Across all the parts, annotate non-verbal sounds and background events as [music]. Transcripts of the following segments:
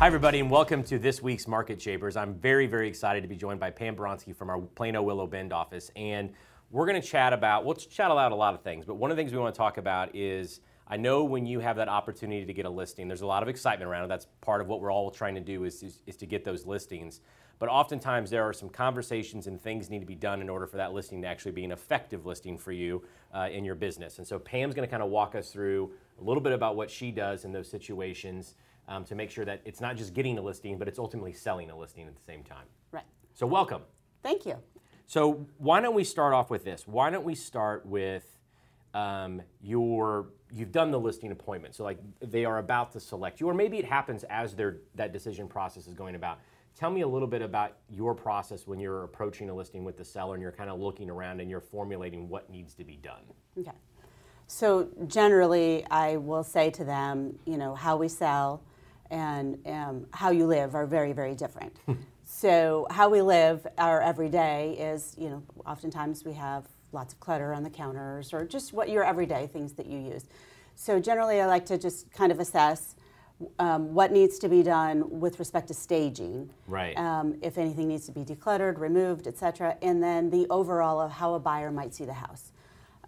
Hi, everybody, and welcome to this week's Market Shapers. I'm very, very excited to be joined by Pam Boronski from our Plano Willow Bend office. And we're going to chat about, we'll chat about a lot of things, but one of the things we want to talk about is I know when you have that opportunity to get a listing, there's a lot of excitement around it. That's part of what we're all trying to do is, is, is to get those listings. But oftentimes there are some conversations and things need to be done in order for that listing to actually be an effective listing for you uh, in your business. And so Pam's going to kind of walk us through a little bit about what she does in those situations um, to make sure that it's not just getting a listing, but it's ultimately selling a listing at the same time. Right. So welcome. Thank you. So why don't we start off with this? Why don't we start with um, your you've done the listing appointment, so like they are about to select you, or maybe it happens as their that decision process is going about. Tell me a little bit about your process when you're approaching a listing with the seller and you're kind of looking around and you're formulating what needs to be done. Okay. So generally, I will say to them, you know, how we sell and um, how you live are very, very different. [laughs] so how we live our everyday is, you know, oftentimes we have lots of clutter on the counters or just what your everyday things that you use. So generally, I like to just kind of assess um, what needs to be done with respect to staging. Right. Um, if anything needs to be decluttered, removed, etc., and then the overall of how a buyer might see the house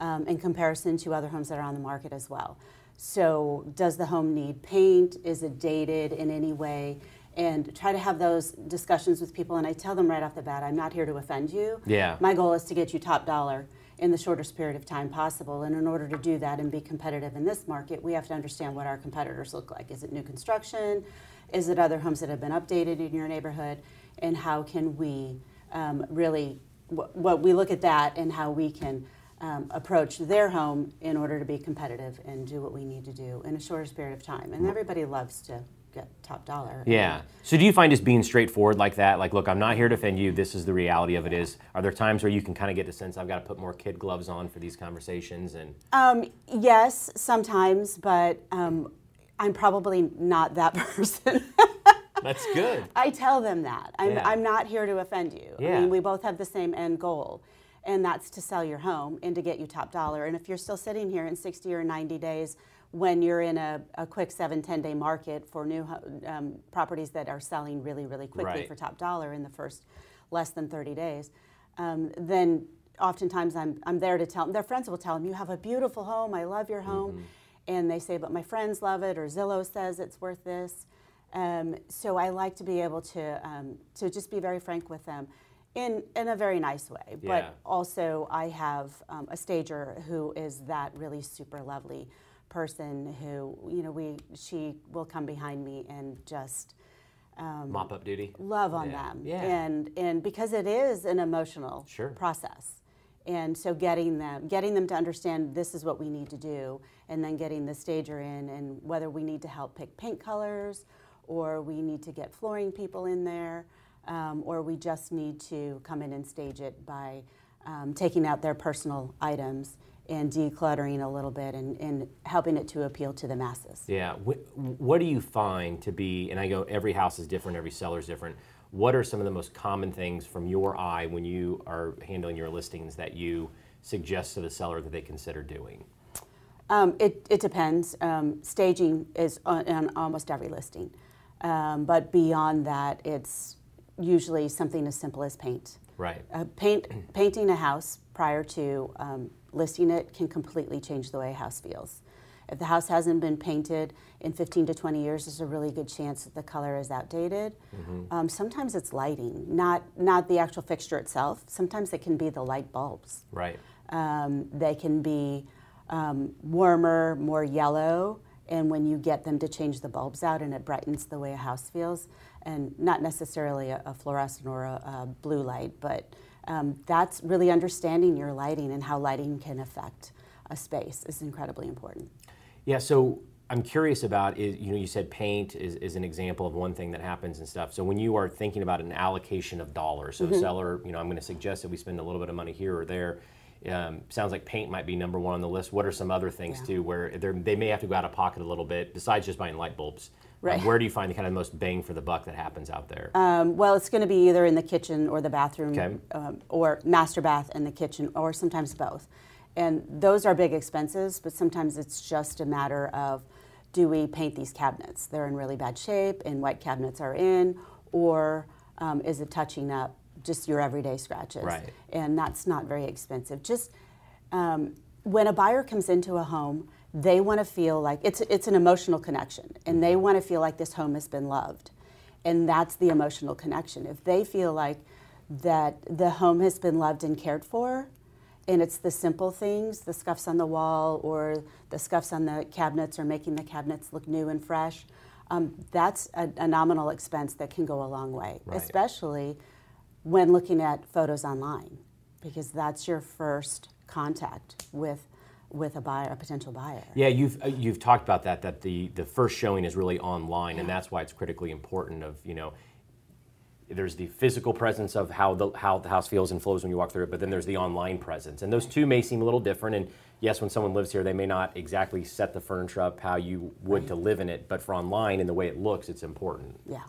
um, in comparison to other homes that are on the market as well. So, does the home need paint? Is it dated in any way? And try to have those discussions with people. And I tell them right off the bat, I'm not here to offend you. Yeah. My goal is to get you top dollar in the shortest period of time possible. And in order to do that and be competitive in this market, we have to understand what our competitors look like. Is it new construction? Is it other homes that have been updated in your neighborhood? And how can we um, really, what we look at that and how we can um, approach their home in order to be competitive and do what we need to do in a shortest period of time. And everybody loves to get top dollar. Yeah. So do you find just being straightforward like that? Like, look, I'm not here to offend you. This is the reality of it. Is are there times where you can kind of get the sense I've got to put more kid gloves on for these conversations? And um, yes, sometimes, but um, I'm probably not that [laughs] person. That's good. I tell them that. I'm, Yeah. I'm not here to offend you. I Yeah. mean, we both have the same end goal, and that's to sell your home and to get you top dollar. And if you're still sitting here in 60 or 90 days when you're in a, a quick seven, 10 day market for new um, properties that are selling really, really quickly Right. for top dollar in the first less than 30 days, um, then oftentimes I'm, I'm there to tell them, their friends will tell them, You have a beautiful home, I love your home. And they say, But my friends love it, or Zillow says it's worth this. Um, so I like to be able to, um, to just be very frank with them in, in a very nice way. Yeah. But also, I have um, a stager who is that really super lovely person who, you know, we, she will come behind me and just Mop up duty. love on Yeah. them. Yeah. And and because it is an emotional Sure. process. And so getting them getting them to understand this is what we need to do and then getting the stager in and whether we need to help pick paint colors or we need to get flooring people in there um, or we just need to come in and stage it by um, taking out their personal items and decluttering a little bit and, and helping it to appeal to the masses. Yeah. Wh- what do you find to be, and I go, every house is different, every seller is different. What are some of the most common things from your eye when you are handling your listings that you suggest to the seller that they consider doing? Um, it, it depends. Um, staging is on, on almost every listing. Um, but beyond that, it's usually something as simple as paint. Right. Uh, paint [clears throat] painting a house prior to um, listing it can completely change the way a house feels. If the house hasn't been painted in 15 to 20 years, there's a really good chance that the color is outdated. Um, sometimes it's lighting, not not the actual fixture itself. Sometimes it can be the light bulbs. Right. Um, they can be um, warmer, more yellow, and when you get them to change the bulbs out, and it brightens the way a house feels, and not necessarily a, a fluorescent or a, a blue light, but um, that's really understanding your lighting and how lighting can affect a space is incredibly important. Yeah, so I'm curious about is you know you said paint is, is an example of one thing that happens and stuff. So when you are thinking about an allocation of dollars, so a seller, you know, I'm going to suggest that we spend a little bit of money here or there. Um, sounds like paint might be number one on the list. What are some other things Yeah. too where they're- may have to go out of pocket a little bit besides just buying light bulbs? Um, Right. where do you find the kind of most bang for the buck that happens out there? Um, well, it's going to be either in the kitchen or the bathroom, Okay. um, or master bath and the kitchen, or sometimes both. And those are big expenses, but sometimes it's just a matter of do we paint these cabinets? They're in really bad shape, and white cabinets are in, or um, is it touching up just your everyday scratches? Right. And that's not very expensive. Just um, when a buyer comes into a home, they want to feel like it's it's an emotional connection, and they want to feel like this home has been loved, and that's the emotional connection. If they feel like that the home has been loved and cared for, and it's the simple things, the scuffs on the wall or the scuffs on the cabinets or making the cabinets look new and fresh, um, that's a, a, nominal expense that can go a long way, Right. especially when looking at photos online, because that's your first contact with with a buyer, a potential buyer. Yeah, you've uh, you've talked about that. That the the first showing is really online, and that's why it's critically important. Of you know, there's the physical presence of how the how the house feels and flows when you walk through it, but then there's the online presence, and those two may seem a little different. And yes, when someone lives here, they may not exactly set the furniture up how you would to live in it, but for online and the way it looks, it's important. Yeah.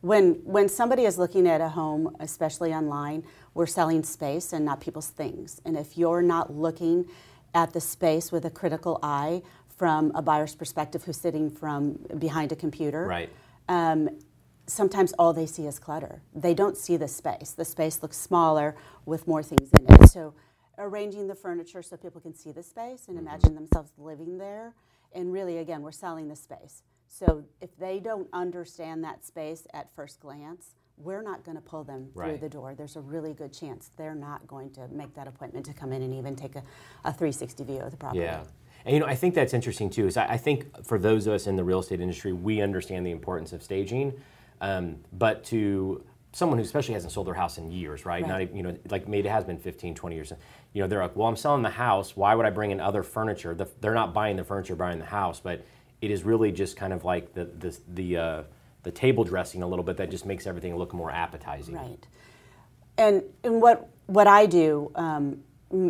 When when somebody is looking at a home, especially online, we're selling space and not people's things. And if you're not looking at the space with a critical eye from a buyer's perspective who's sitting from behind a computer, Right. um, sometimes all they see is clutter. They don't see the space. The space looks smaller with more things in it. So, arranging the furniture so people can see the space and imagine themselves living there. And really, again, we're selling the space. So, if they don't understand that space at first glance, we're not going to pull them through the door. There's a really good chance they're not going to make that appointment to come in and even take a, a 360 view of the property. Yeah. And you know, I think that's interesting too. Is I, I think for those of us in the real estate industry, we understand the importance of staging, um, but to someone who especially hasn't sold their house in years, right? Right. Not even, you know, like maybe it has been 15, 20 years. You know, they're like, well, I'm selling the house. Why would I bring in other furniture? The, they're not buying the furniture, buying the house, but it is really just kind of like the the the, uh, the table dressing a little bit that just makes everything look more appetizing. Right. And, and what, what I do um,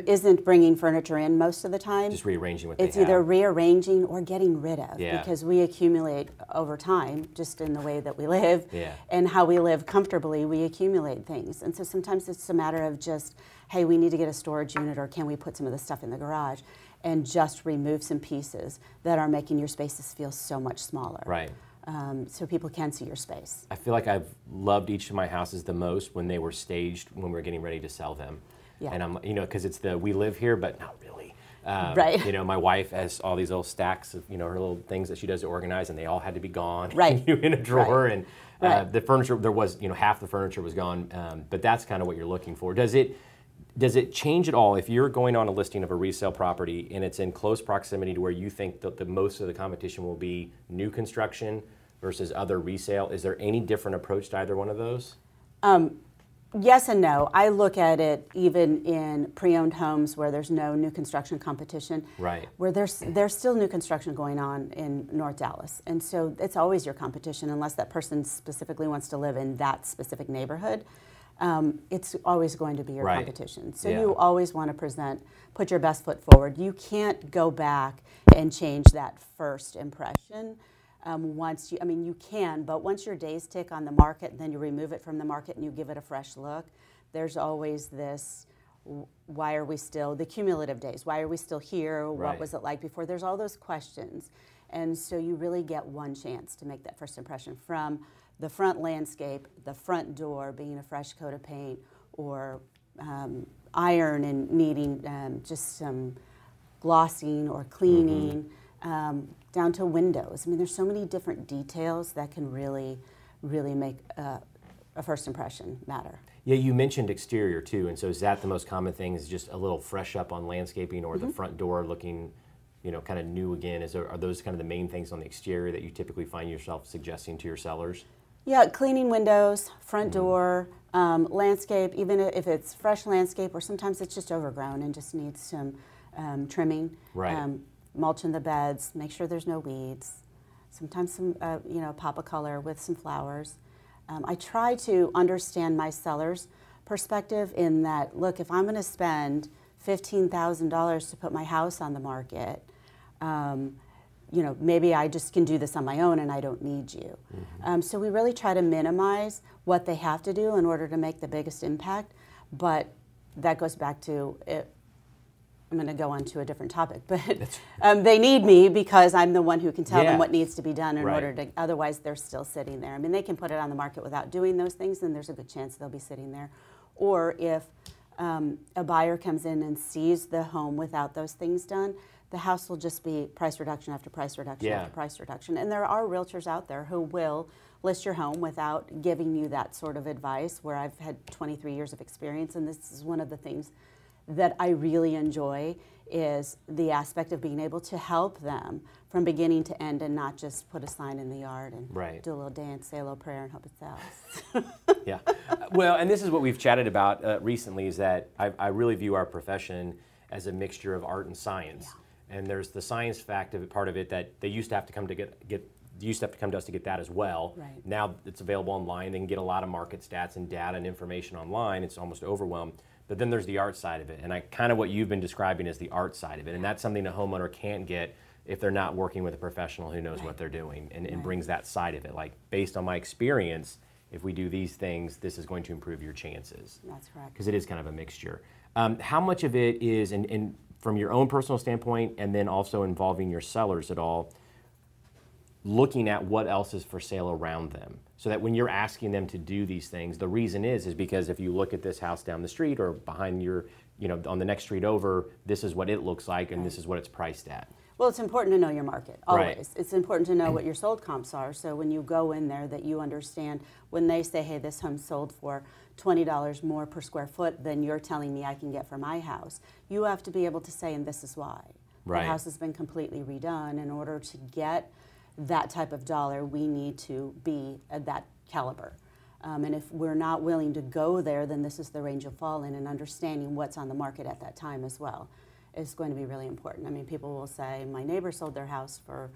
isn't bringing furniture in most of the time. Just rearranging what it's either have. rearranging or getting rid of Yeah. because we accumulate over time just in the way that we live Yeah. and how we live comfortably we accumulate things and so sometimes it's a matter of just hey we need to get a storage unit or can we put some of the stuff in the garage and just remove some pieces that are making your spaces feel so much smaller Right. um, so people can see your space I feel like I've loved each of my houses the most when they were staged when we were getting ready to sell them. Yeah. And I'm, you know, because it's the we live here, but not really. Um, Right. You know, my wife has all these little stacks of, you know, her little things that she does to organize, and they all had to be gone. [laughs] Right. in a drawer, Right. and uh, Right. the furniture there was, you know, half the furniture was gone. Um, but that's kind of what you're looking for. Does it? Does it change at all if you're going on a listing of a resale property and it's in close proximity to where you think that the most of the competition will be new construction versus other resale? Is there any different approach to either one of those? Um, yes and no. I look at it even in pre-owned homes where there's no new construction competition. Right. Where there's there's still new construction going on in North Dallas, and so it's always your competition unless that person specifically wants to live in that specific neighborhood. Um, it's always going to be your Right. competition. So Yeah. you always want to present, put your best foot forward. You can't go back and change that first impression. Um, once you, I mean, you can, but once your days tick on the market, and then you remove it from the market and you give it a fresh look, there's always this. Why are we still the cumulative days? Why are we still here? Right. What was it like before? There's all those questions, and so you really get one chance to make that first impression from the front landscape, the front door being a fresh coat of paint, or um, iron and needing um, just some glossing or cleaning, um, down to windows. I mean, there's so many different details that can really, really make uh, a first impression matter. Yeah, you mentioned exterior too, and so is that the most common thing? Is just a little fresh up on landscaping or the front door looking, you know, kind of new again? Is there, are those kind of the main things on the exterior that you typically find yourself suggesting to your sellers? Yeah, cleaning windows, front Mm-hmm. door, um, landscape, even if it's fresh landscape, or sometimes it's just overgrown and just needs some um, trimming. Right. Um, mulching the beds, make sure there's no weeds. Sometimes some, uh, you know, pop of color with some flowers. Um, I try to understand my seller's perspective in that, look, if I'm going to spend $15,000 to put my house on the market, um, you know, maybe I just can do this on my own and I don't need you. Um, so we really try to minimize what they have to do in order to make the biggest impact. But that goes back to it, I'm going to go on to a different topic, [laughs] but um, they need me because I'm the one who can tell Yeah. them what needs to be done in Right. order to. Otherwise, they're still sitting there. I mean, they can put it on the market without doing those things, then there's a good chance they'll be sitting there. Or if um, a buyer comes in and sees the home without those things done, the house will just be price reduction after price reduction Yeah. after price reduction. And there are realtors out there who will list your home without giving you that sort of advice. Where I've had 23 years of experience, and this is one of the things that I really enjoy is the aspect of being able to help them from beginning to end and not just put a sign in the yard and Right. do a little dance, say a little prayer, and hope it sells. [laughs] Yeah. Well, and this is what we've chatted about uh, recently is that I, I really view our profession as a mixture of art and science. And there's the science fact of it, part of it that they used to have to come to get, get used to have to come to us to get that as well. Right. Now it's available online. They can get a lot of market stats and data and information online. It's almost overwhelmed. But then there's the art side of it, and I kind of what you've been describing is the art side of it, and that's something a homeowner can't get if they're not working with a professional who knows what they're doing and, and brings that side of it. Like based on my experience, if we do these things, this is going to improve your chances That's correct. because it is kind of a mixture. Um, how much of it is, and, and from your own personal standpoint, and then also involving your sellers at all, looking at what else is for sale around them, so that when you're asking them to do these things, the reason is is because if you look at this house down the street or behind your, you know, on the next street over, this is what it looks like, and this is what it's priced at. Well, it's important to know your market Right. always. It's important to know what [clears throat] your sold comps are. So when you go in there, that you understand when they say, "Hey, this home sold for twenty dollars more per square foot than you're telling me I can get for my house," you have to be able to say, "And this is why." Right. The house has been completely redone. In order to get that type of dollar, we need to be at that caliber. Um, and if we're not willing to go there, then this is the range you'll fall in, and understanding what's on the market at that time as well is going to be really important. I mean, people will say, "My neighbor sold their house for,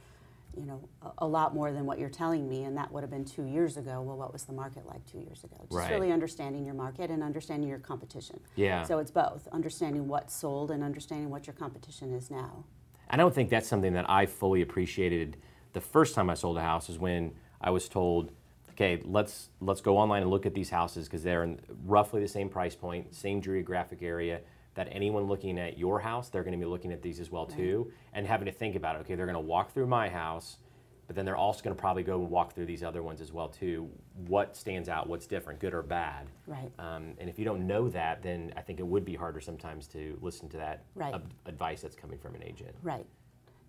you know, a, a lot more than what you're telling me, and that would have been two years ago." Well, what was the market like two years ago? Just Right. really understanding your market and understanding your competition. Yeah. So it's both understanding what's sold and understanding what your competition is now. I don't think that's something that I fully appreciated the first time I sold a house is when I was told, okay, let's let's go online and look at these houses because they're in roughly the same price point, same geographic area. That anyone looking at your house, they're going to be looking at these as well too, and having to think about it. Okay, they're going to walk through my house, but then they're also going to probably go and walk through these other ones as well too. What stands out? What's different? Good or bad? Right. Um, and if you don't know that, then I think it would be harder sometimes to listen to that Right. ab- advice that's coming from an agent. Right.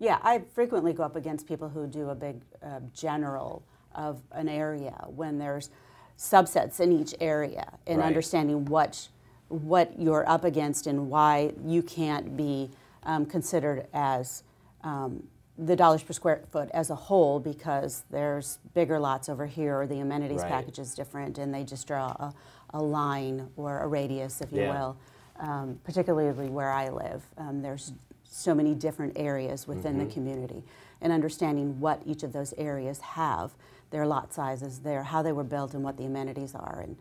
Yeah, I frequently go up against people who do a big uh, general of an area when there's subsets in each area and Right. understanding what what you're up against and why you can't be um, considered as um, the dollars per square foot as a whole because there's bigger lots over here or the amenities Right. package is different and they just draw a, a line or a radius, if you Yeah. will um, particularly where I live. Um, there's so many different areas within Mm-hmm. the community, and understanding what each of those areas have, their lot sizes, their how they were built, and what the amenities are, and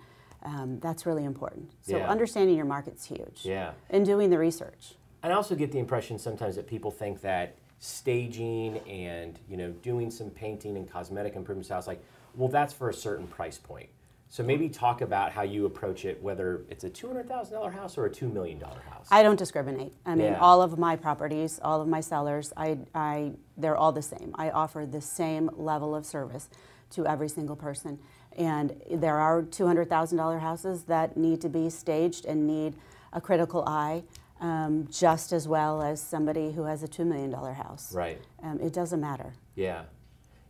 um, that's really important. So Yeah. understanding your market's huge. Yeah. And doing the research. I also get the impression sometimes that people think that staging and you know doing some painting and cosmetic improvements house, like, well, that's for a certain price point. So maybe talk about how you approach it, whether it's a two hundred thousand dollar house or a two million dollar house. I don't discriminate. I mean, Yeah. all of my properties, all of my sellers, I, I, they're all the same. I offer the same level of service to every single person. And there are $200,000 houses that need to be staged and need a critical eye um, just as well as somebody who has a $2 million house. right. Um, it doesn't matter. Yeah.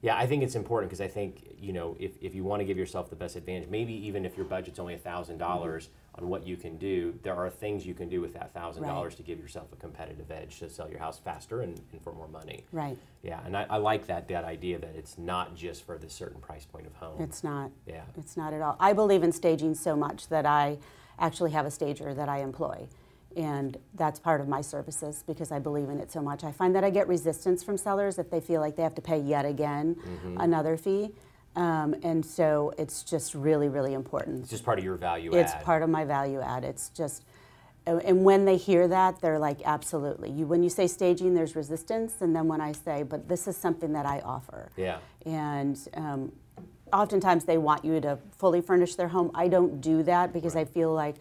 Yeah, I think it's important because I think, you know, if, if you want to give yourself the best advantage, maybe even if your budget's only $1,000 on what you can do, there are things you can do with that $1,000 to give yourself a competitive edge to sell your house faster and, and for more money. Right. Yeah, and I, I like that, that idea that it's not just for this certain price point of home. It's not. Yeah. It's not at all. I believe in staging so much that I actually have a stager that I employ. And that's part of my services because I believe in it so much. I find that I get resistance from sellers if they feel like they have to pay yet again Mm-hmm. another fee. Um, and so it's just really, really important. It's just part of your value It's add. part of my value add. It's just, and- and when they hear that, they're like, absolutely. You, when you say staging, there's resistance, and then when I say, but this is something that I offer. Yeah. And um, oftentimes they want you to fully furnish their home. I don't do that because I feel like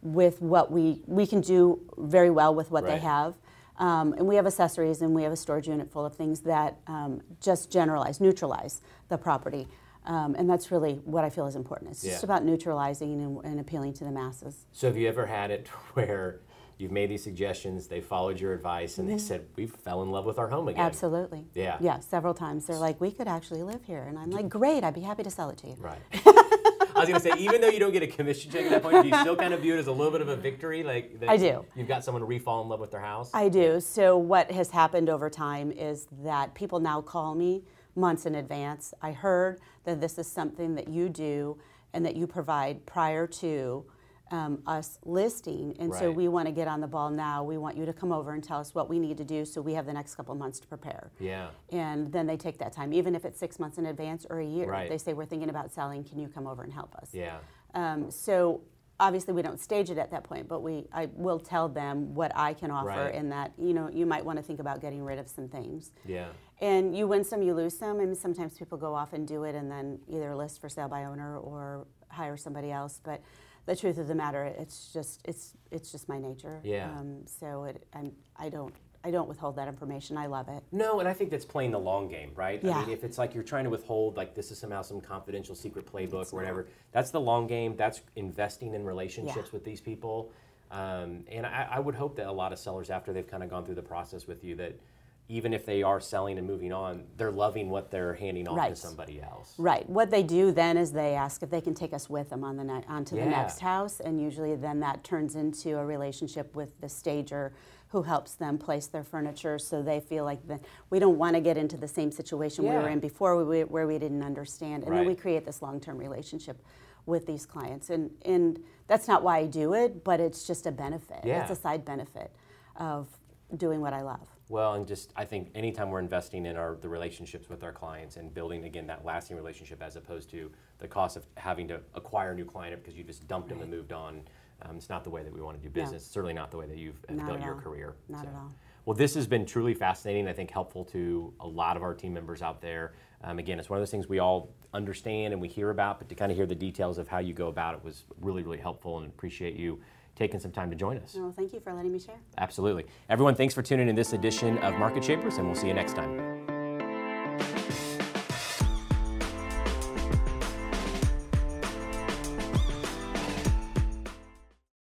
with what we we can do very well with what they have. Um, and we have accessories and we have a storage unit full of things that um, just generalize, neutralize the property. Um, and that's really what I feel is important. It's just about neutralizing and, and appealing to the masses. So have you ever had it [laughs] where you've made these suggestions, they followed your advice, and they said, we fell in love with our home again? Absolutely. Yeah. Yeah, several times. They're like, we could actually live here. And I'm like, [laughs] great, I'd be happy to sell it to you. Right. [laughs] I was to say, even though you don't get a commission check at that point, do you still kind of view it as a little bit of a victory? Like that I do. You've got someone to re-fall in love with their house? I do. So what has happened over time is that people now call me months in advance. I heard that this is something that you do and that you provide prior to um, us listing, and so we want to get on the ball now. We want you to come over and tell us what we need to do, so we have the next couple months to prepare. yeah. And then they take that time, even if it's six months in advance or a year. Right. They say we're thinking about selling. Can you come over and help us? Yeah. Um, so obviously we don't stage it at that point, but we I will tell them what I can offer Right. in that you know you might want to think about getting rid of some things. Yeah. And you win some, you lose some, and sometimes people go off and do it and then either list for sale by owner or hire somebody else. But the truth of the matter, it's just it's it's just my nature. Yeah. Um, so it, I'm, I don't I don't withhold that information. I love it. No, and I think that's playing the long game, right? I Yeah. mean, if it's like you're trying to withhold, like this is somehow some confidential secret playbook or whatever, that's the long game. That's investing in relationships Yeah. with these people. Um, and I, I would hope that a lot of sellers, after they've kind of gone through the process with you, that even if they are selling and moving on, they're loving what they're handing off to somebody else. Right. What they do then is they ask if they can take us with them on the ne- onto Yeah. the next house, and usually then that turns into a relationship with the stager who helps them place their furniture, so they feel like the, we don't want to get into the same situation we were in before, we, where we didn't understand, and then we create this long-term relationship with these clients, and and that's not why I do it, but it's just a benefit. Yeah. It's a side benefit of doing what I love. Well, and just I think anytime we're investing in our the relationships with our clients and building again that lasting relationship as opposed to the cost of having to acquire a new client because you just dumped them and moved on, um, it's not the way that we want to do business. Certainly not the way that you've Not built your all. career. Not at all. Well, this has been truly fascinating. I think helpful to a lot of our team members out there. Um, again, it's one of those things we all understand and we hear about, but to kind of hear the details of how you go about it was really, really helpful, and appreciate you taking some time to join us. Well, thank you for letting me share. Absolutely. Everyone, thanks for tuning in this edition of Market Shapers, and we'll see you next time.